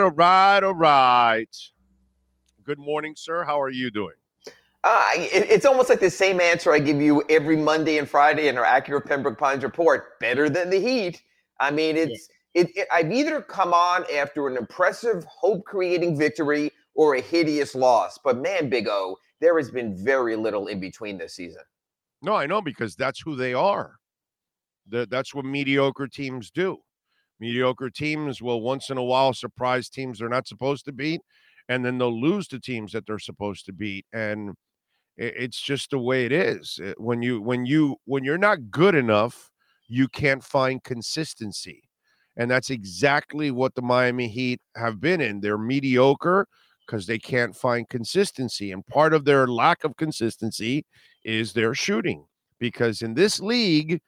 all right, all right. Good morning, sir. How are you doing? Uh, it, it's almost like the same answer I give you every Monday and Friday in our Acura Pembroke Pines report. Better than the Heat. I mean, it's yeah. it, it, I've either come on after an impressive, hope-creating victory or a hideous loss. But man, Big O, there has been very little in between this season. No, I know because that's who they are. The, that's what mediocre teams do. Mediocre teams will once in a while surprise teams they're not supposed to beat, and then they'll lose to teams that they're supposed to beat. And it's just the way it is. When you when you when you're not good enough, you can't find consistency. And that's exactly what the Miami Heat have been in. They're mediocre because they can't find consistency. And part of their lack of consistency is their shooting. Because in this league,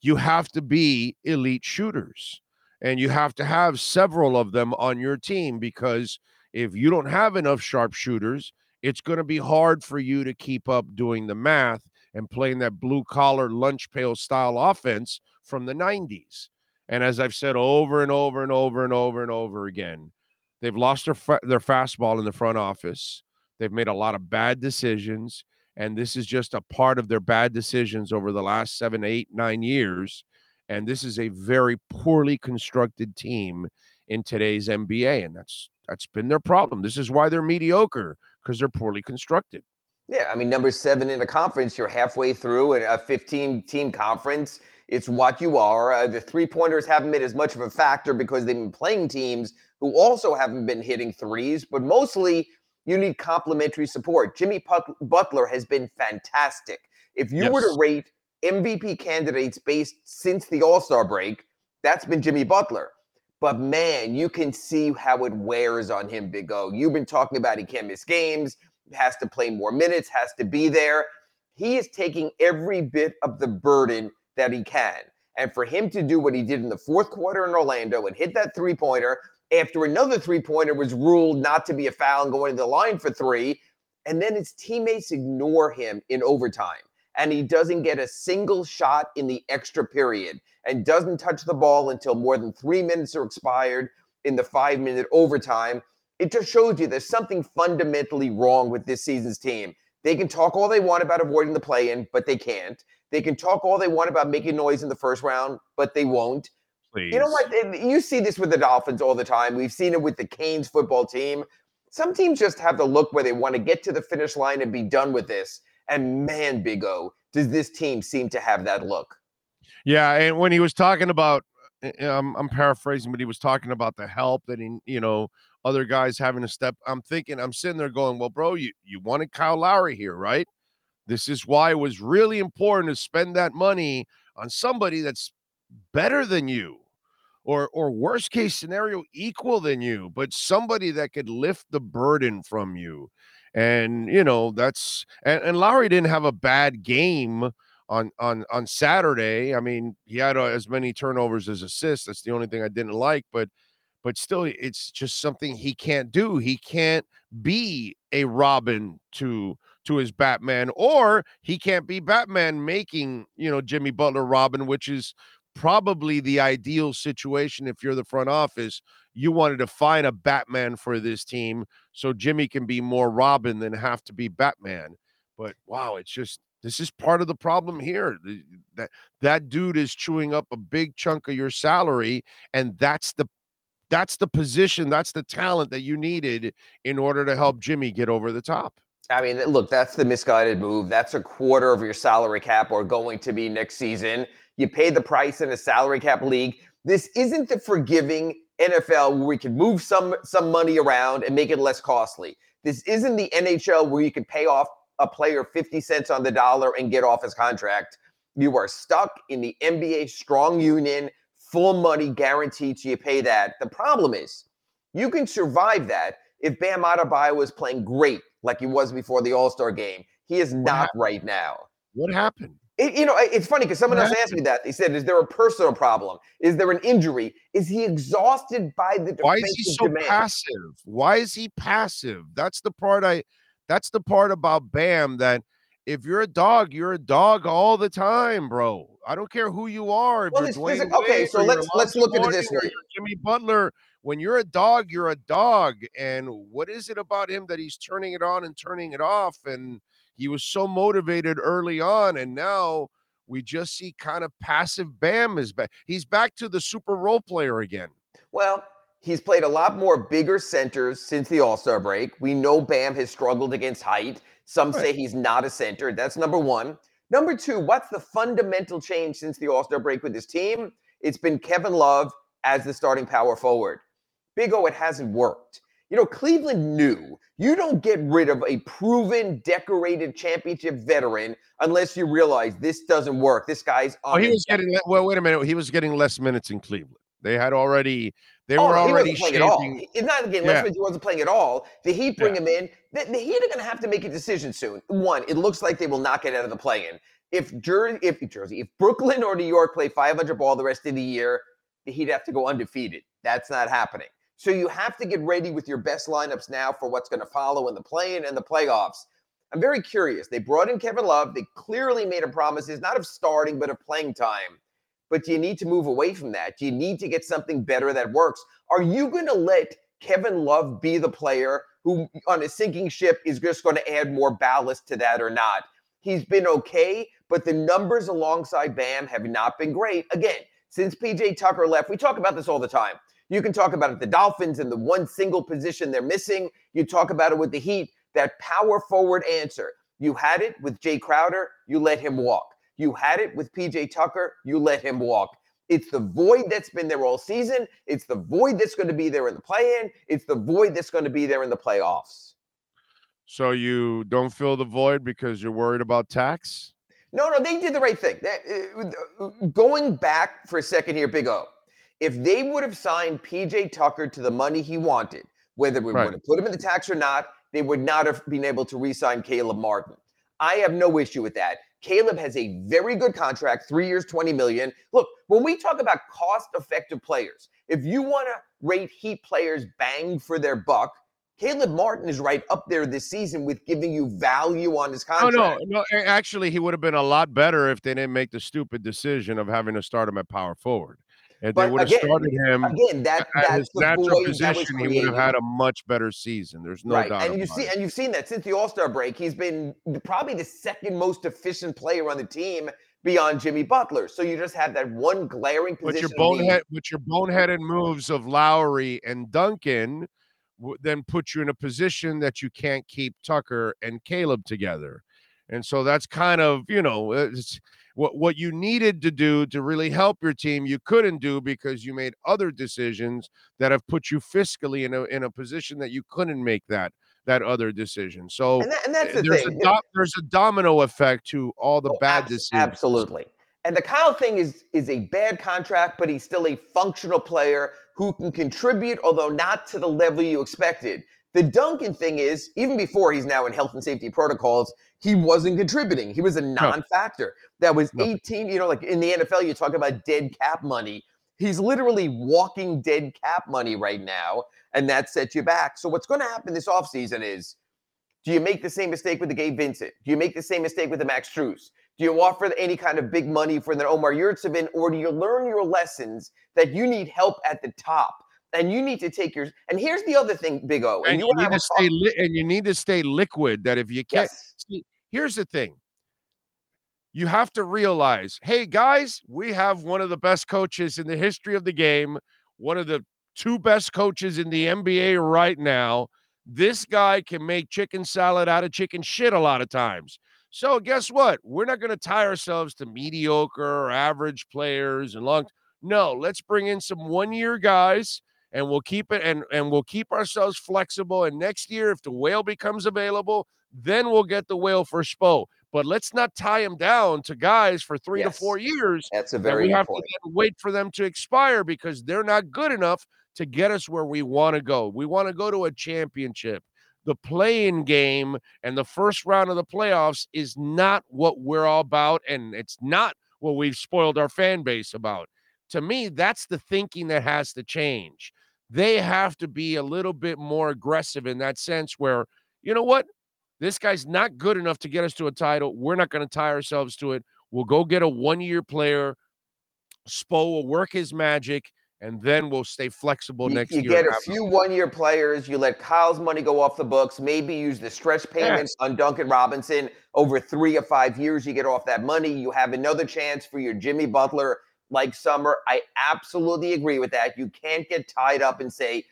you have to be elite shooters and you have to have several of them on your team because if you don't have enough sharpshooters, it's going to be hard for you to keep up doing the math and playing that blue collar lunch pail style offense from the 90s. And as I've said over and over and over and over and over again, they've lost their fa- their fastball in the front office. They've made a lot of bad decisions, and this is just a part of their bad decisions over the last seven, eight, nine years. And this is a very poorly constructed team in today's NBA, and that's that's been their problem. This is why they're mediocre because they're poorly constructed. Yeah, I mean, number seven in the conference, you're halfway through a 15 team conference. It's what you are. Uh, the three pointers haven't been as much of a factor because they've been playing teams who also haven't been hitting threes, but mostly you need complementary support. Jimmy Butler has been fantastic. If you yes. were to rate MVP candidates based since the All Star break, that's been Jimmy Butler. But man, you can see how it wears on him, Big O. You've been talking about he can't miss games, has to play more minutes, has to be there. He is taking every bit of the burden that he can. And for him to do what he did in the fourth quarter in Orlando and hit that three pointer after another three pointer was ruled not to be a foul and going to the line for three, and then his teammates ignore him in overtime and he doesn't get a single shot in the extra period and doesn't touch the ball until more than three minutes are expired in the five minute overtime. It just shows you there's something fundamentally wrong with this season's team. They can talk all they want about avoiding the play in, but they can't. They can talk all they want about making noise in the first round, but they won't. Please. You know what? You see this with the Dolphins all the time. We've seen it with the Canes football team. Some teams just have the look where they want to get to the finish line and be done with this. And man, Big O, does this team seem to have that look? Yeah, and when he was talking about, um, I'm paraphrasing, but he was talking about the help that he, you know, other guys having to step. I'm thinking, I'm sitting there going, well, bro, you you wanted Kyle Lowry here, right? This is why it was really important to spend that money on somebody that's better than you or or worst case scenario equal than you but somebody that could lift the burden from you and you know that's and, and Lowry didn't have a bad game on on on Saturday. I mean, he had uh, as many turnovers as assists. That's the only thing I didn't like, but but still, it's just something he can't do. He can't be a Robin to to his Batman, or he can't be Batman making you know Jimmy Butler Robin, which is probably the ideal situation if you're the front office. You wanted to find a Batman for this team so Jimmy can be more Robin than have to be Batman. But wow, it's just this is part of the problem here. That that dude is chewing up a big chunk of your salary, and that's the that's the position, that's the talent that you needed in order to help Jimmy get over the top. I mean, look, that's the misguided move. That's a quarter of your salary cap or going to be next season. You pay the price in a salary cap league. This isn't the forgiving NFL where we can move some some money around and make it less costly. This isn't the NHL where you can pay off a player 50 cents on the dollar and get off his contract. You are stuck in the NBA strong union, full money guaranteed to you pay that. The problem is you can survive that if Bam Adebayo was playing great like he was before the All-Star game. He is not right now. What happened? It, you know, it's funny because someone else asked me that. They said, "Is there a personal problem? Is there an injury? Is he exhausted by the Why is he so demand? passive? Why is he passive? That's the part I. That's the part about Bam that if you're a dog, you're a dog all the time, bro. I don't care who you are. Well, Dwyane okay, so let's let's look at it this way. Jimmy Butler, when you're a dog, you're a dog. And what is it about him that he's turning it on and turning it off? And he was so motivated early on, and now we just see kind of passive Bam is back. He's back to the super role player again. Well, he's played a lot more bigger centers since the All Star break. We know Bam has struggled against height. Some right. say he's not a center. That's number one. Number two, what's the fundamental change since the All Star break with this team? It's been Kevin Love as the starting power forward. Big O, it hasn't worked. You know, Cleveland knew you don't get rid of a proven, decorated championship veteran unless you realize this doesn't work. This guy's on. Oh, he was getting well. Wait a minute. He was getting less minutes in Cleveland. They had already. They oh, were already playing shaping. at all. It's not getting less minutes. He wasn't playing at all. The Heat bring yeah. him in. The, the Heat are going to have to make a decision soon. One, it looks like they will not get out of the play-in. If Jersey, if Jersey, if Brooklyn or New York play 500 ball the rest of the year, the Heat have to go undefeated. That's not happening. So you have to get ready with your best lineups now for what's going to follow in the play-in and the playoffs. I'm very curious. They brought in Kevin Love. They clearly made him promises, not of starting, but of playing time. But do you need to move away from that? Do you need to get something better that works? Are you going to let Kevin Love be the player who, on a sinking ship, is just going to add more ballast to that or not? He's been okay, but the numbers alongside Bam have not been great. Again, since PJ Tucker left, we talk about this all the time. You can talk about it, the Dolphins and the one single position they're missing. You talk about it with the Heat, that power forward answer. You had it with Jae Crowder, you let him walk. You had it with PJ Tucker, you let him walk. It's the void that's been there all season. It's the void that's going to be there in the play in. It's the void that's going to be there in the playoffs. So you don't fill the void because you're worried about tax? No, no, they did the right thing. Uh, going back for a second here, Big O. If they would have signed PJ Tucker to the money he wanted, whether we right. would have put him in the tax or not, they would not have been able to re sign Caleb Martin. I have no issue with that. Caleb has a very good contract, three years, 20 million. Look, when we talk about cost effective players, if you want to rate Heat players bang for their buck, Caleb Martin is right up there this season with giving you value on his contract. Oh, no, no. Actually, he would have been a lot better if they didn't make the stupid decision of having to start him at power forward. If they would have started him again, that at his natural position, he would have had a much better season. There's no right. doubt. And you see, it. and you've seen that since the All Star break, he's been probably the second most efficient player on the team beyond Jimmy Butler. So you just have that one glaring position. But your bonehead, but your boneheaded moves of Lowry and Duncan then put you in a position that you can't keep Tucker and Caleb together. And so that's kind of, you know, uh, it's what what you needed to do to really help your team you couldn't do because you made other decisions that have put you fiscally in a in a position that you couldn't make that that other decision. So and, that, and that's eh, the there's thing. a do, there's a domino effect to all the oh, bad decisions. absolutely. And the Kyle thing is is a bad contract but he's still a functional player who can contribute although not to the level you expected the Duncan thing is, even before he's now in health and safety protocols, he wasn't contributing. He was a non-factor. No. That was 18, you know, like in the NFL, you talk about dead cap money. He's literally walking dead cap money right now, and that sets you back. So what's going to happen this offseason is do you make the same mistake with the Gabe Vincent? Do you make the same mistake with the Max Strus? Do you offer any kind of big money for the Omer Yurtseven, or do you learn your lessons that you need help at the top? And you need to take your and here's the other thing, Big O. And, and you, you need to stay li- and you need to stay liquid. That if you can't yes. see, here's the thing. You have to realize, hey guys, we have one of the best coaches in the history of the game, one of the two best coaches in the NBA right now. This guy can make chicken salad out of chicken shit a lot of times. So guess what? We're not going to tie ourselves to mediocre or average players and long. No, let's bring in some one-year guys and we'll keep it and and we'll keep ourselves flexible. And next year, if the whale becomes available, then we'll get the whale for Spo. But let's not tie him down to guys for three yes. to four years. That's a very we have point. to wait for them to expire because they're not good enough to get us where we want to go. We want to go to a championship. The play-in game and the first round of the playoffs is not what we're all about, and it's not what we've spoiled our fan base about. To me, that's the thinking that has to change they have to be a little bit more aggressive in that sense where, you know what? This guy's not good enough to get us to a title. We're not going to tie ourselves to it. We'll go get a one year player. Spo will work his magic and then we'll stay flexible you, next you year. You get a few one-year players. You let Kyle's money go off the books. Maybe use the stretch payments on Duncan Robinson over three or five years. You get off that money. You have another chance for your Jimmy Butler like summer. I absolutely agree with that. You can't get tied up and say,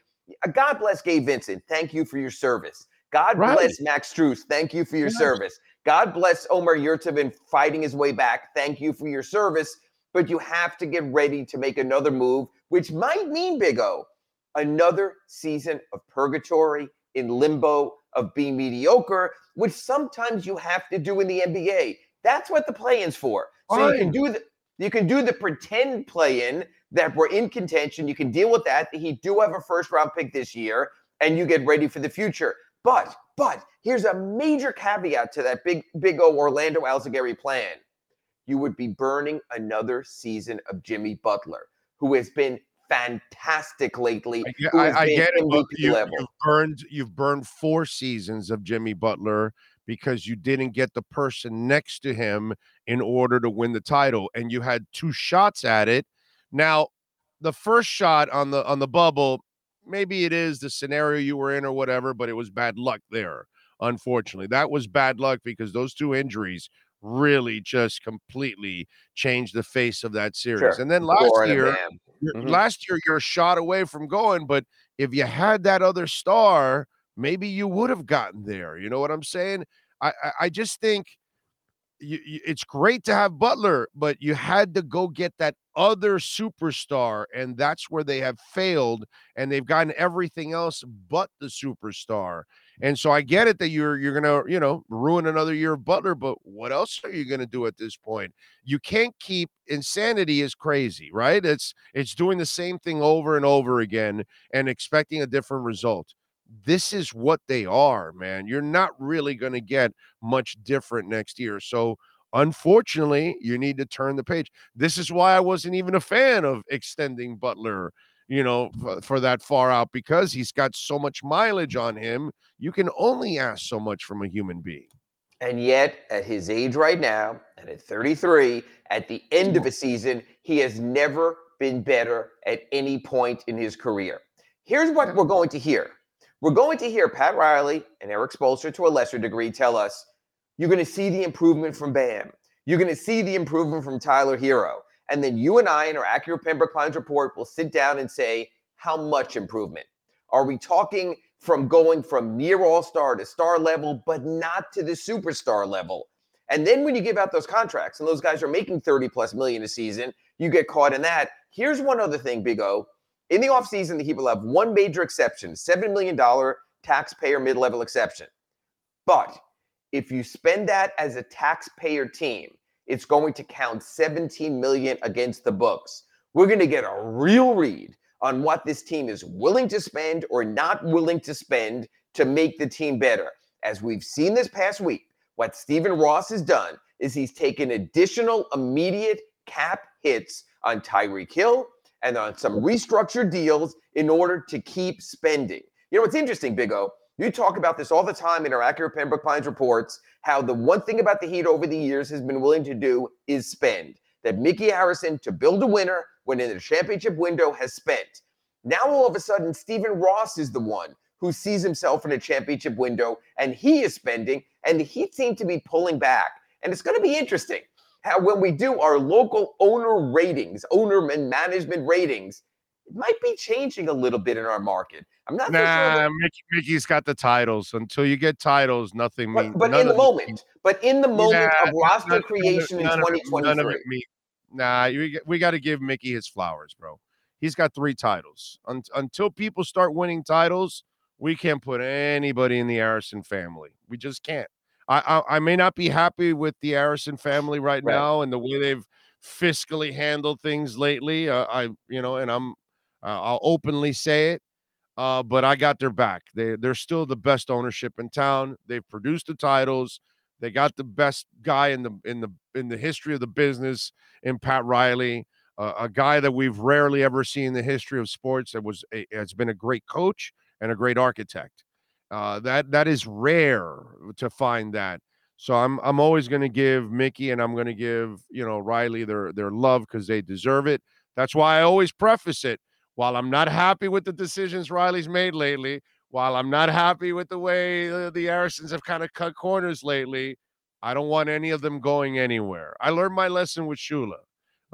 uh, "God bless Gabe Vincent. Thank you for your service." God Right. bless Max Strus. Thank you for your Yes. service. God bless Omer Yurtseven fighting his way back. Thank you for your service. But you have to get ready to make another move, which might mean, Big O, another season of purgatory in limbo of being mediocre, which sometimes you have to do in the NBA. That's what the play-in's for. So you can do the you can do the pretend play-in that we're in contention. You can deal with that. He do have a first round pick this year, and you get ready for the future. But but here's a major caveat to that big big O Orlando Alzugaray plan. You would be burning another season of Jimmy Butler, who has been fantastic lately. I get, I, I get it. but You, level. you've burned you've burned four seasons of Jimmy Butler because you didn't get the person next to him in order to win the title, and you had two shots at it. Now, the first shot on the on the bubble, maybe it is the scenario you were in or whatever, but it was bad luck there. Unfortunately, that was bad luck because those two injuries really just completely changed the face of that series. Sure. And then last a year, Mhm. last year you're shot away from going, but if you had that other star, maybe you would have gotten there. You know what I'm saying? I I, I just think you, you, it's great to have Butler, but you had to go get that other superstar, and that's where they have failed, and they've gotten everything else but the superstar. And so I get it that you're you're gonna you know ruin another year of Butler, but what else are you gonna do at this point? You can't keep insanity is crazy, right? It's it's doing the same thing over and over again and expecting a different result. This is what they are, man. You're not really going to get much different next year. So, unfortunately, you need to turn the page. This is why I wasn't even a fan of extending Butler, you know, f- for that far out because he's got so much mileage on him. You can only ask so much from a human being. And yet, at his age right now, and at 33, at the end of a season, he has never been better at any point in his career. Here's what we're going to hear. We're going to hear Pat Riley and Erik Spoelstra to a lesser degree tell us you're going to see the improvement from Bam. You're going to see the improvement from Tyler Herro. And then you and I in our Acura Pembroke Pines report will sit down and say, how much improvement? Are we talking from going from near all star to star level, but not to the superstar level? And then when you give out those contracts and those guys are making 30 plus million a season, you get caught in that. Here's one other thing, Big O. In the offseason, the Heat will have one major exception $7 million taxpayer mid level exception. But if you spend that as a taxpayer team, it's going to count 17 million against the books. We're going to get a real read on what this team is willing to spend or not willing to spend to make the team better. As we've seen this past week, what Stephen Ross has done is he's taken additional immediate cap hits on Tyreek Hill and on some restructured deals in order to keep spending. You know what's interesting, Big O? You talk about this all the time in our Acura Pembroke Pines reports, how the one thing about the Heat over the years has been willing to do is spend. That Micky Arison, to build a winner when in the championship window, has spent. Now all of a sudden, Stephen Ross is the one who sees himself in a championship window and he is spending, and the Heat seem to be pulling back. And it's going to be interesting how when we do our local owner ratings, owner and management ratings, it might be changing a little bit in our market. I'm not so sure that- Nah, Mickey, Mickey's got the titles. Until you get titles, nothing means. but, but in the moment, but in the moment Nah, of roster none- creation in none of it- none of 2023. it mean- Nah, you, we got to give Mickey his flowers, bro. He's got three titles. Un- until people start winning titles, we can't put anybody in the Arison family. We just can't. I I, I may not be happy with the Arison family right, Right. now and the way they've fiscally handled things lately. Uh, I you know, and I'm uh, I'll openly say it. Uh, but I got their back. They they're still the best ownership in town. They've produced the titles. They got the best guy in the in the in the history of the business in Pat Riley, uh, a guy that we've rarely ever seen in the history of sports. That was a, has been a great coach and a great architect. Uh, that that is rare to find that. So I'm I'm always going to give Mickey and I'm going to give you know Riley their their love because they deserve it. That's why I always preface it while I'm not happy with the decisions Riley's made lately, while I'm not happy with the way the, the Arisons have kind of cut corners lately, I don't want any of them going anywhere. I learned my lesson with Shula.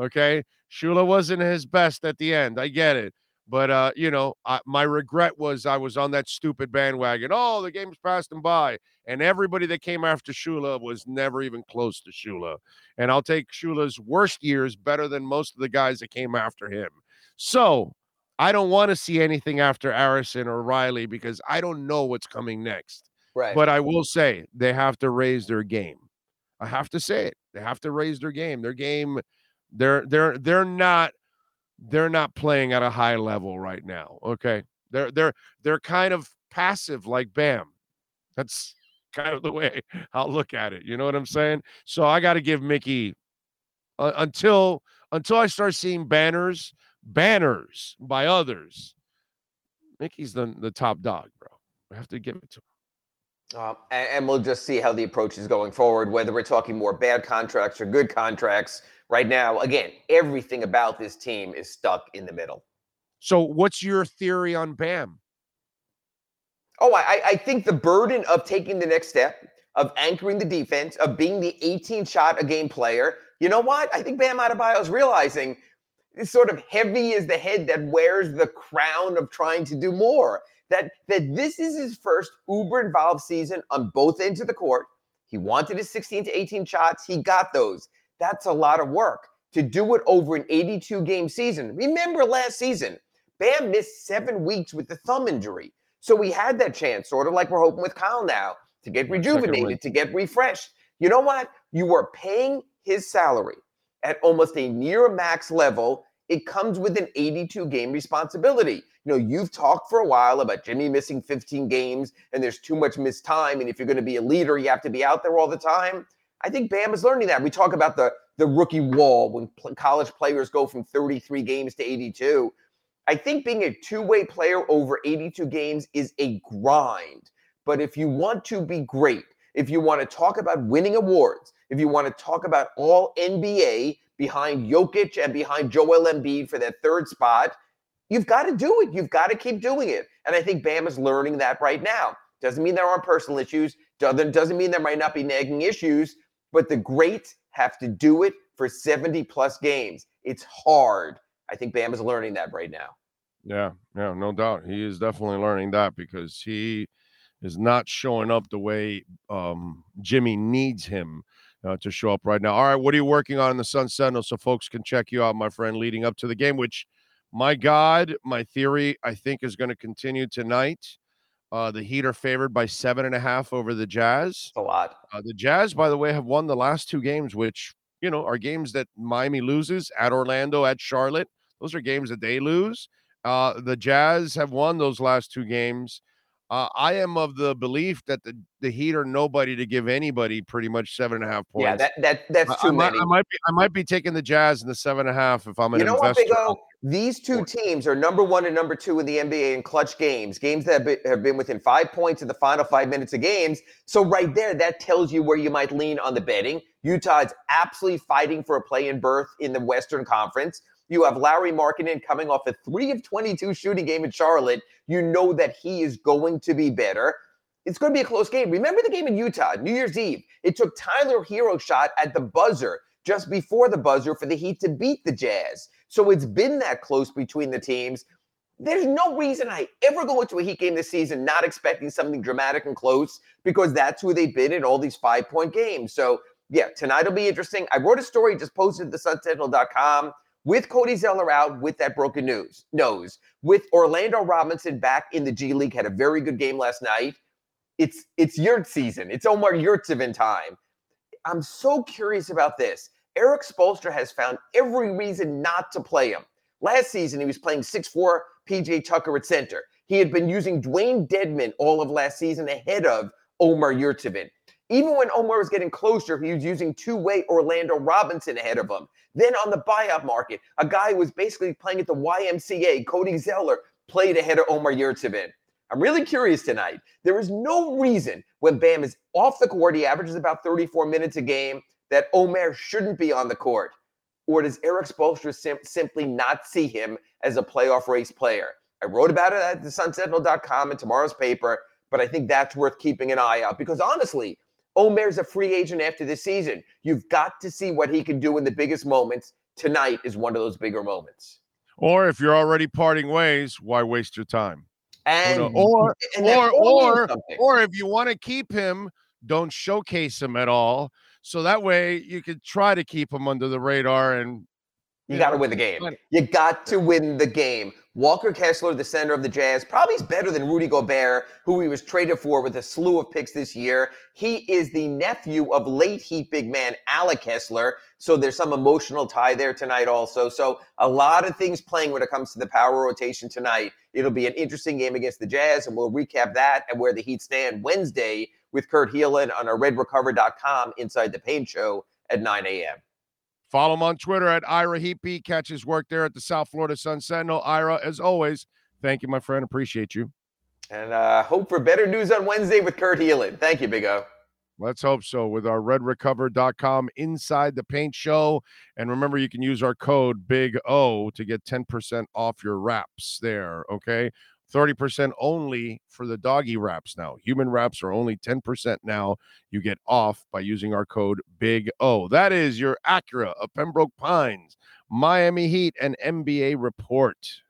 Okay. Shula wasn't his best at the end. I get it. But uh, you know, I, my regret was I was on that stupid bandwagon. Oh, the game's passed him by, and everybody that came after Shula was never even close to Shula. And I'll take Shula's worst years better than most of the guys that came after him. So I don't want to see anything after Arison or Riley because I don't know what's coming next. Right. But I will say they have to raise their game. I have to say it. They have to raise their game. Their game, they're they're they're not they're not playing at a high level right now. Okay. They're they're they're kind of passive like Bam. That's kind of the way I'll look at it. You know what I'm saying? So I got to give Mickey uh, until until I start seeing banners, banners by others. Mickey's the the top dog, bro. I have to give it to him. Um, and, and, we'll just see how the approach is going forward, whether we're talking more bad contracts or good contracts. Right now, again, everything about this team is stuck in the middle. So, what's your theory on Bam? Oh, I, I think the burden of taking the next step, of anchoring the defense, of being the 18 shot a game player. You know what? I think Bam Adebayo is realizing it's sort of heavy is the head that wears the crown of trying to do more that that this is his first uber involved season on both ends of the court. He wanted his 16 to 18 shots. He got those. That's a lot of work to do it over an 82 game season. Remember last season, Bam missed seven weeks with the thumb injury. So we had that chance, sort of like we're hoping with Kyle now, to get rejuvenated, to get refreshed. You know what? You were paying his salary at almost a near max level. It comes with an 82 game responsibility you know, you've talked for a while about Jimmy missing 15 games and there's too much missed time. And if you're going to be a leader, you have to be out there all the time. I think Bam is learning that. We talk about the the rookie wall when pl- college players go from 33 games to 82. I think being a two-way player over 82 games is a grind. But if you want to be great, if you want to talk about winning awards, if you want to talk about all NBA behind Jokic and behind Joel Embiid for that third spot, You've got to do it. You've got to keep doing it. And I think Bam is learning that right now. Doesn't mean there aren't personal issues. Doesn't, doesn't mean there might not be nagging issues, but the greats have to do it for 70 plus games. It's hard. I think Bam is learning that right now. Yeah, yeah, no doubt. He is definitely learning that because he is not showing up the way um, Jimmy needs him uh, to show up right now. All right, what are you working on in the Sun Sentinel so folks can check you out, my friend, leading up to the game, which – my God, my theory, I think, is going to continue tonight. Uh, the Heat are favored by seven and a half over the Jazz. A lot. Uh, the Jazz, by the way, have won the last two games, which you know are games that Miami loses at Orlando, at Charlotte. Those are games that they lose. Uh, the Jazz have won those last two games. Uh, I am of the belief that the, the Heat are nobody to give anybody pretty much seven and a half points. Yeah, that, that that's too I, many. I might, I might, be I might be taking the Jazz in the seven and a half if I'm an you know investor. What, These two teams are number one and number two in the NBA in clutch games, games that have been, within five points in the final five minutes of games. So right there, that tells you where you might lean on the betting. Utah is absolutely fighting for a play-in berth in the Western Conference. You have Lauri Markkanen coming off a three of 22 shooting game in Charlotte. You know that he is going to be better. It's going to be a close game. Remember the game in Utah, New Year's Eve? It took Tyler Herro shot at the buzzer just before the buzzer for the Heat to beat the Jazz. So it's been that close between the teams. There's no reason I ever go into a Heat game this season not expecting something dramatic and close because that's who they've been in all these five point games. So, yeah, tonight will be interesting. I wrote a story, just posted at thesunsentinel.com with Cody Zeller out with that broken news nose, with Orlando Robinson back in the G League, had a very good game last night. It's it's Yurtseven. It's Omer Yurtseven time. I'm so curious about this. Erik Spoelstra has found every reason not to play him. Last season, he was playing 6'4 PJ Tucker at center. He had been using Dewayne Dedmon all of last season ahead of Omer Yurtseven. Even when Omer was getting closer, he was using two-way Orlando Robinson ahead of him. Then on the buyout market, a guy who was basically playing at the YMCA, Cody Zeller, played ahead of Omer Yurtseven. I'm really curious tonight. There is no reason when Bam is off the court, he averages about 34 minutes a game, that Omer shouldn't be on the court. or does Erik Spoelstra sim- simply not see him as a playoff race player? I wrote about it at the sunsentinel.com in tomorrow's paper, but I think that's worth keeping an eye out because honestly, Omer's a free agent after this season. You've got to see what he can do in the biggest moments. Tonight is one of those bigger moments. Or if you're already parting ways, why waste your time? And or and or that all means or or if you want to keep him, don't showcase him at all. So that way you could try to keep him under the radar and You Yeah, got to win the game. You got to win the game. Walker Kessler, the center of the Jazz, probably is better than Rudy Gobert, who he was traded for with a slew of picks this year. He is the nephew of late Heat big man Alec Kessler. So there's some emotional tie there tonight also. So a lot of things playing when it comes to the power rotation tonight. It'll be an interesting game against the Jazz, and we'll recap that and where the Heat stand Wednesday with Kurt Helin on our redrecover.com inside the paint show at 9 a.m. follow him on Twitter at Ira Heapy. Catch his work there at the South Florida Sun Sentinel. Ira, as always, thank you, my friend. Appreciate you. And uh, hope for better news on Wednesday with Kurt Helin. Thank you, Big O. Let's hope so with our redrecover.com inside the paint show. And remember, you can use our code Big O to get 10% off your wraps there. Okay. 30% only for the doggy wraps now. Human wraps are only 10% now. You get off by using our code Big O. That is your Acura of Pembroke Pines, Miami Heat, and NBA report.